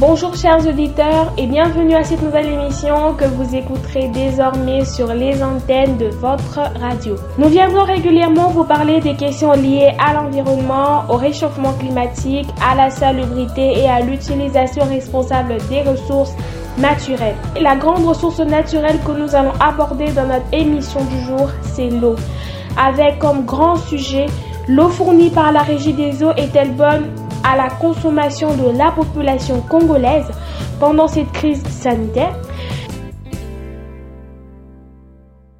Bonjour chers auditeurs et bienvenue à cette nouvelle émission que vous écouterez désormais sur les antennes de votre radio. Nous viendrons régulièrement vous parler des questions liées à l'environnement, au réchauffement climatique, à la salubrité et à l'utilisation responsable des ressources naturelles. La grande ressource naturelle que nous allons aborder dans notre émission du jour, c'est l'eau. Avec comme grand sujet, l'eau fournie par la Régie des eaux est-elle bonne à la consommation de la population congolaise pendant cette crise sanitaire.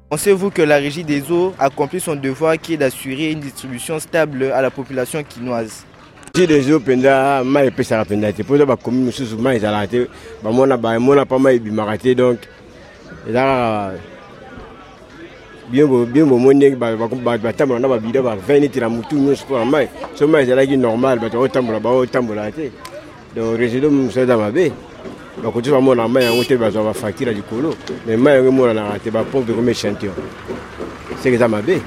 Pensez-vous que la régie des eaux accomplit son devoir qui est d'assurer une distribution stable à la population quinoise? Régie des eaux mpenza mai epesaka mpenza te mpoza bakomi mosusu mai ezalaka te bamona bamona mpa mai ebimaka te donc eza kaka bien bomoni ndenge batambola na babida ba 20 neti na motu nyonso mpona mai so mai ezalaki normal bato baotambola baotambolaka te donc régido mosu eza mabe bakoki bamona mai yango te bazwa bafacture ya likolo mais mai yango emonanaka te bapompe comme échantillon seke eza mabe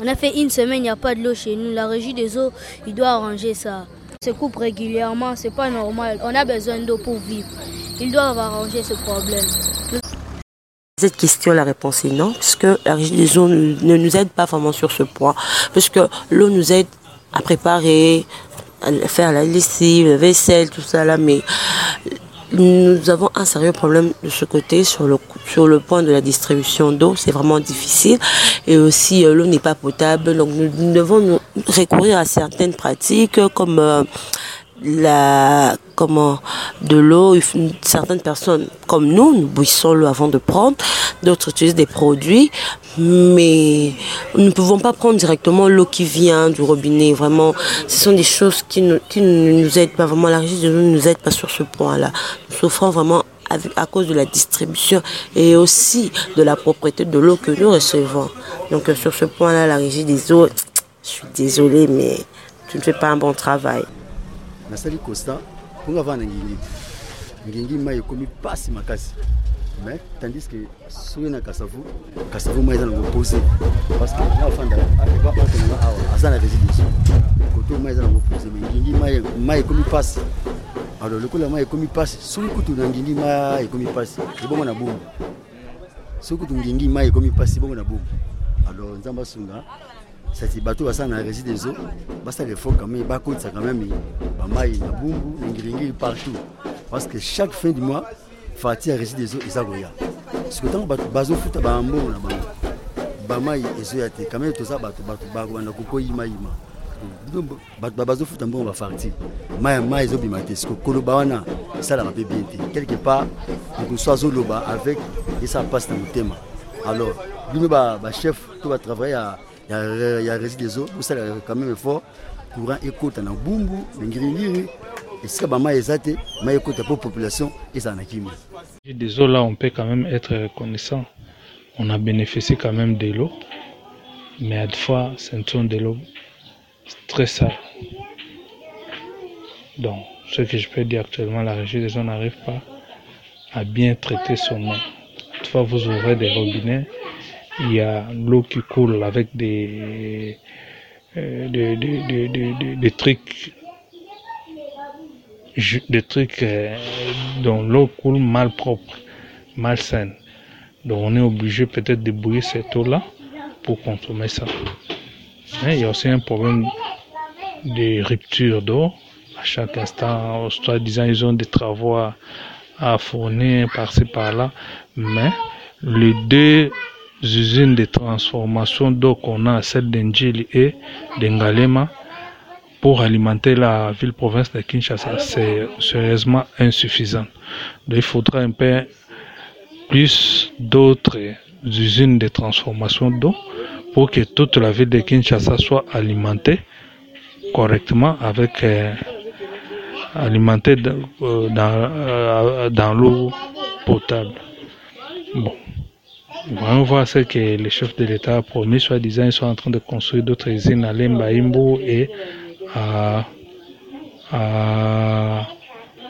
On a fait une semaine, il n'y a pas de l'eau chez nous. La régie des eaux, il doit arranger ça. Se coupe régulièrement, c'est pas normal. On a besoin d'eau pour vivre. Ils doivent arranger ce problème. Cette question, la réponse est non, parce que la eaux ne nous aide pas vraiment sur ce point, parce que l'eau nous aide à préparer, à faire la lessive, la vaisselle, tout ça là, mais nous avons un sérieux problème de ce côté sur le sur le point de la distribution d'eau, c'est vraiment difficile. Et aussi euh, l'eau n'est pas potable, donc nous, nous, devons nous recourir à certaines pratiques comme euh, la comment de l'eau certaines personnes comme nous nous bouillissons l'eau avant de prendre d'autres utilisent des produits mais nous ne pouvons pas prendre directement l'eau qui vient du robinet vraiment. Ce sont des choses qui, ne, qui nous aident pas vraiment la régie de l'eau ne nous aide pas sur ce point là nous souffrons vraiment à cause de la distribution et aussi de la propriété de l'eau que nous recevons. Donc sur ce point là la régie des eaux je suis désolée mais tu ne fais pas un bon travail nasali constat mponga avana na ngingi ngingi mai ekomi mpasi makasi mais tandis que soki na kasavu kasavu mai eza nango pose parce que afanda akenanga awa aza na résidence koto mai eza nango pose mais ngingi mai ekomi mpasi alors lokola mai ekomi mpasi soki kutu na ngingi mai ekomi mpasi ebongo na bomu soki kutu ngingi mai ekomi mpasi ebongo na bomu alors nzambe asunga sati bato basala na rési des eaux basala effort quand bakotisa quand même bamai na bumbu na ngiringiri partout parce que chaque fin du mois fati ya rési des eaux eza koya siko ntango bato bazofuta bambongo na bango bamai ezoya te quand même toza bato bato bakobanda kokoyimayima bato bazofuta mbongo bafartire mai mai ezobima te siko koloba wana esalaka mpe bien te quelque part mokoso azoloba avec esala mpasi na motema alors bino bachef to batravaille ya il y a rési des eaux ça quand même fort courant ekota na bumbu na ngiringiri. Esika bama eza te ma ekota po population ezala na kimia des eaux là on peut quand même être reconnaissant. On a bénéficié quand même de l'eau. Mais à des fois ce sont de l'eau très sale donc ce que je peux dire actuellement la régie des eaux n'arrive pas à bien traiter son eau. Toutefois vous ouvrez des robinets il y a l'eau qui coule avec des, euh, des, des, des, des, des trucs des trucs euh, dont l'eau coule mal propre, mal saine. Donc on est obligé peut-être de bouillir cette eau-là pour consommer ça. Il y a aussi un problème de rupture d'eau. À chaque instant, soit disant ils ont des travaux à, à fournir par-ci par-là. Mais les deux usines de transformation d'eau qu'on a, celle d'Enjili et d'Engalema, pour alimenter la ville-province de Kinshasa, c'est sérieusement insuffisant. Il faudra un peu plus d'autres usines de transformation d'eau pour que toute la ville de Kinshasa soit alimentée correctement avec euh, alimentée dans, euh, dans l'eau potable. Bon. On voit ce que les chefs de l'État a promis, soi-disant, ils sont en train de construire d'autres usines à Lembaimbo et à, à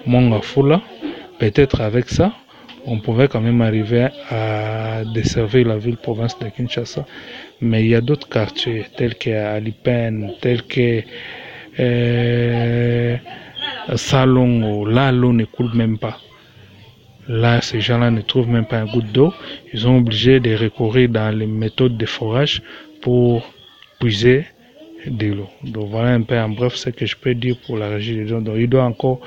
Mongafula. Peut-être avec ça, on pouvait quand même arriver à desservir la ville-province de Kinshasa. Mais il y a d'autres quartiers, tels que Alipen, tels que euh, Salongo, là, l'eau ne coule même pas. Là, ces gens-là ne trouvent même pas un goutte d'eau. Ils sont obligés de recourir dans les méthodes de forage pour puiser de l'eau. Donc voilà un peu en bref ce que je peux dire pour la régie des eaux. Donc il doit encore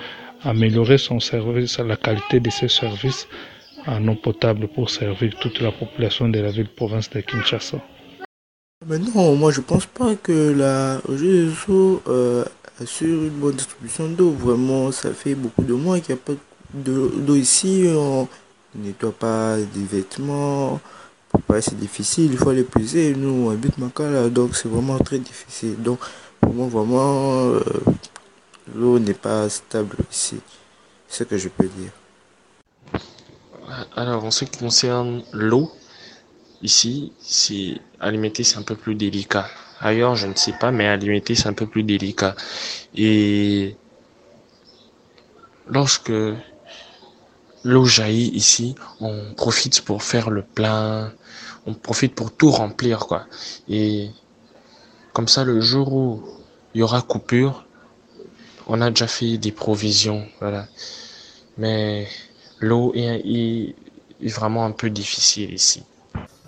améliorer son service, la qualité de ses services en eau potable pour servir toute la population de la ville-province de Kinshasa. Mais non, moi je pense pas que la régie des eaux euh, assure une bonne distribution d'eau. Vraiment, ça fait beaucoup de mois qu'il n'y a pas d'eau ici. On ne nettoie pas des vêtements. Pour pas c'est difficile, il faut aller puiser. Nous, on habite Makala, donc c'est vraiment très difficile. Donc, pour moi, vraiment, euh, l'eau n'est pas stable ici. C'est ce que je peux dire. Alors, en ce qui concerne l'eau, ici, c'est alimenter, c'est un peu plus délicat. Ailleurs, je ne sais pas, mais alimenter, c'est un peu plus délicat. Et lorsque l'eau jaillit ici, on profite pour faire le plein, on profite pour tout remplir, quoi. Et comme ça, le jour où il y aura coupure, on a déjà fait des provisions, voilà. Mais l'eau est, vraiment un peu difficile ici.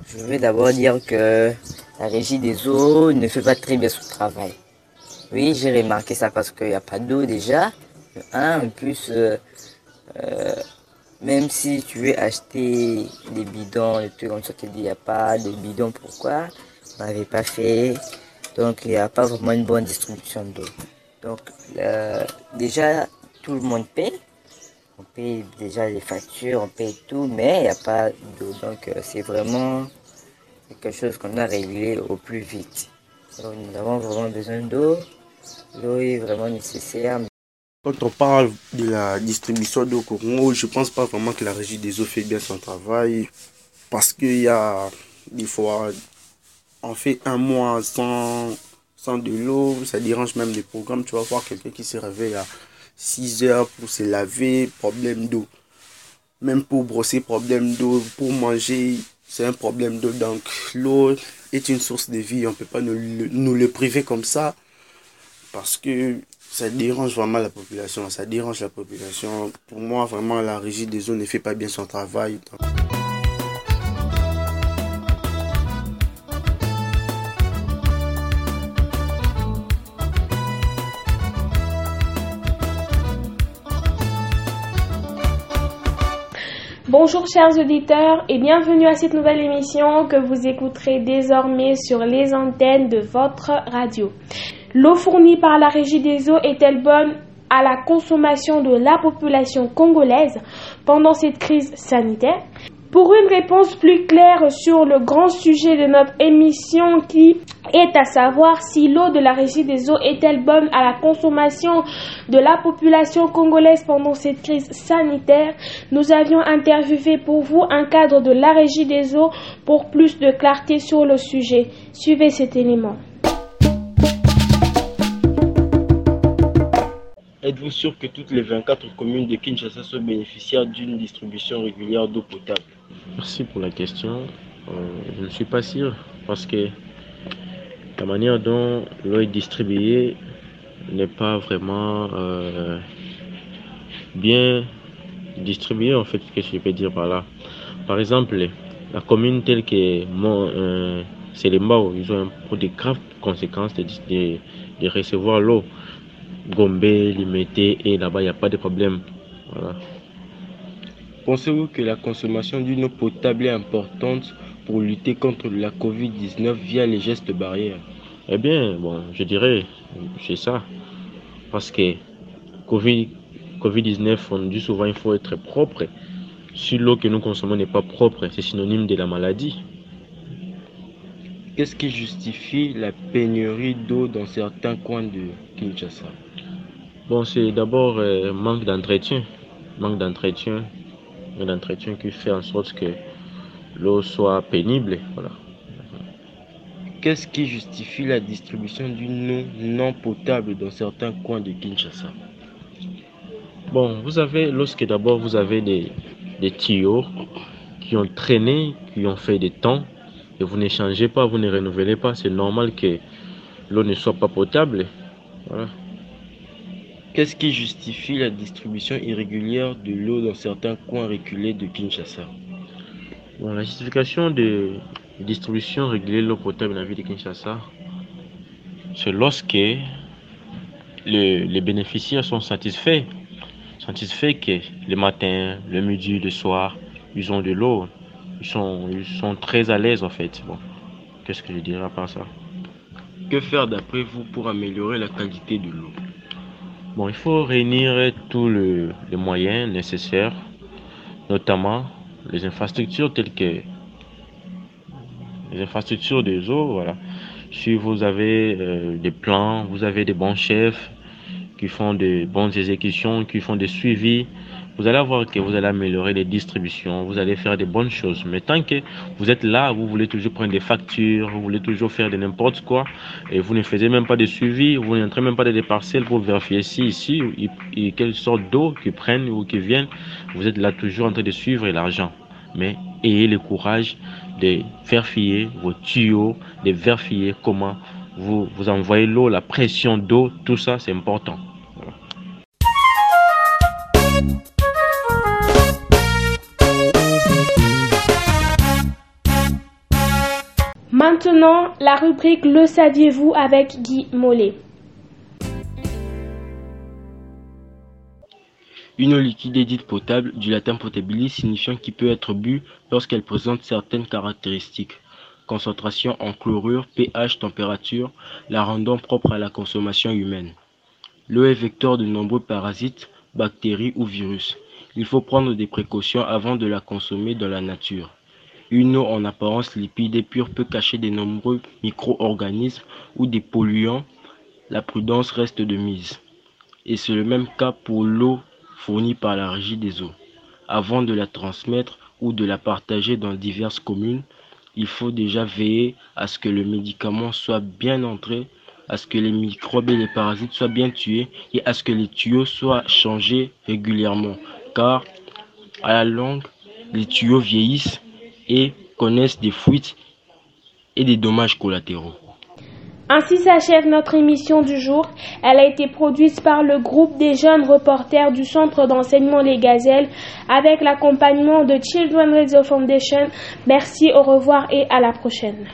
Je vais d'abord dire que la régie des eaux ne fait pas très bien son travail. Oui, j'ai remarqué ça parce qu'il n'y a pas d'eau déjà. En plus, euh, euh, même si tu veux acheter des bidons, des trucs comme ça, tu dis il n'y a pas de bidons, pourquoi? On n'avait pas fait. Donc il n'y a pas vraiment une bonne distribution d'eau. Donc déjà, tout le monde paye. On paye déjà les factures, on paye tout, mais il n'y a pas d'eau. Donc euh, c'est vraiment quelque chose qu'on a réglé au plus vite. Donc, nous avons vraiment besoin d'eau. L'eau est vraiment nécessaire. Quand on parle de la distribution d'eau au Congo, je pense pas vraiment que la régie des eaux fait bien son travail. Parce qu'il y a des fois, on fait un mois sans, sans de l'eau, ça dérange même les programmes. Tu vas voir quelqu'un qui se réveille à 6 heures pour se laver, problème d'eau. Même pour brosser, problème d'eau. Pour manger, c'est un problème d'eau. Donc l'eau est une source de vie. On ne peut pas nous le priver comme ça. Parce que ça dérange vraiment la population, ça dérange la population. Pour moi, vraiment, la régie des eaux ne fait pas bien son travail. Bonjour chers auditeurs et bienvenue à cette nouvelle émission que vous écouterez désormais sur les antennes de votre radio. L'eau fournie par la Régie des eaux est-elle bonne à la consommation de la population congolaise pendant cette crise sanitaire? Pour une réponse plus claire sur le grand sujet de notre émission qui est à savoir si l'eau de la régie des eaux est-elle bonne à la consommation de la population congolaise pendant cette crise sanitaire, nous avions interviewé pour vous un cadre de la régie des eaux pour plus de clarté sur le sujet. Suivez cet élément. Êtes-vous sûr que toutes les 24 communes de Kinshasa sont bénéficiaires d'une distribution régulière d'eau potable? Merci pour la question. Euh, je ne suis pas sûr parce que la manière dont l'eau est distribuée n'est pas vraiment euh, bien distribuée en fait, ce que je peux dire par là? Par exemple, la commune telle que Mont, euh, Mao, ils ont pour des graves conséquences de recevoir l'eau. Gombe, Limité et là-bas, il n'y a pas de problème. Voilà. Pensez-vous que la consommation d'une eau potable est importante pour lutter contre la Covid-19 via les gestes barrières? Eh bien, bon, je dirais, c'est ça. Parce que COVID, Covid-19, on dit souvent qu'il faut être propre. Si l'eau que nous consommons n'est pas propre, c'est synonyme de la maladie. Qu'est-ce qui justifie la pénurie d'eau dans certains coins de Kinshasa? Bon, c'est d'abord euh, manque d'entretien. Manque d'entretien. D'entretien qui fait en sorte que l'eau soit pénible. Voilà. Qu'est-ce qui justifie la distribution d'une eau non potable dans certains coins de Kinshasa? Bon, vous avez, lorsque d'abord vous avez des, des tuyaux qui ont traîné, qui ont fait des temps, et vous n'échangez pas, vous ne renouvelez pas, c'est normal que l'eau ne soit pas potable. Voilà. Qu'est-ce qui justifie la distribution irrégulière de l'eau dans certains coins reculés de Kinshasa? Bon, La justification de distribution régulière de l'eau potable dans la ville de Kinshasa, c'est lorsque les bénéficiaires sont satisfaits. Satisfaits que le matin, le midi, le soir, ils ont de l'eau. Ils sont, ils sont très à l'aise en fait. Bon, qu'est-ce que je dirais à part ça? Que faire d'après vous pour améliorer la qualité de l'eau? Bon, il faut réunir tous le, les moyens nécessaires, notamment les infrastructures telles que les infrastructures des eaux. Voilà. Si vous avez euh, des plans, vous avez des bons chefs qui font des bonnes exécutions, qui font des suivis, vous allez voir que vous allez améliorer les distributions, vous allez faire des bonnes choses. Mais tant que vous êtes là, vous voulez toujours prendre des factures, vous voulez toujours faire de n'importe quoi, et vous ne faisiez même pas de suivi, vous n'entrez même pas dans des parcelles pour vérifier si ici, et quelle sorte d'eau qui prennent ou qui viennent, vous êtes là toujours en train de suivre l'argent. Mais ayez le courage de vérifier vos tuyaux, de vérifier comment vous envoyez l'eau, la pression d'eau, tout ça c'est important. La rubrique Le saviez-vous avec Guy Mollet. Une eau liquide est dite potable, du latin potabilis signifiant qui peut être bu lorsqu'elle présente certaines caractéristiques. Concentration en chlorure, pH, température, la rendant propre à la consommation humaine. L'eau est vecteur de nombreux parasites, bactéries ou virus. Il faut prendre des précautions avant de la consommer dans la nature. Une eau en apparence limpide et pure peut cacher de nombreux micro-organismes ou des polluants. La prudence reste de mise. Et c'est le même cas pour l'eau fournie par la régie des eaux. Avant de la transmettre ou de la partager dans diverses communes, il faut déjà veiller à ce que le médicament soit bien entré, à ce que les microbes et les parasites soient bien tués et à ce que les tuyaux soient changés régulièrement. Car à la longue, les tuyaux vieillissent et connaissent des fuites et des dommages collatéraux. Ainsi s'achève notre émission du jour. Elle a été produite par le groupe des jeunes reporters du Centre d'enseignement Les Gazelles avec l'accompagnement de Children Radio Foundation. Merci, au revoir et à la prochaine.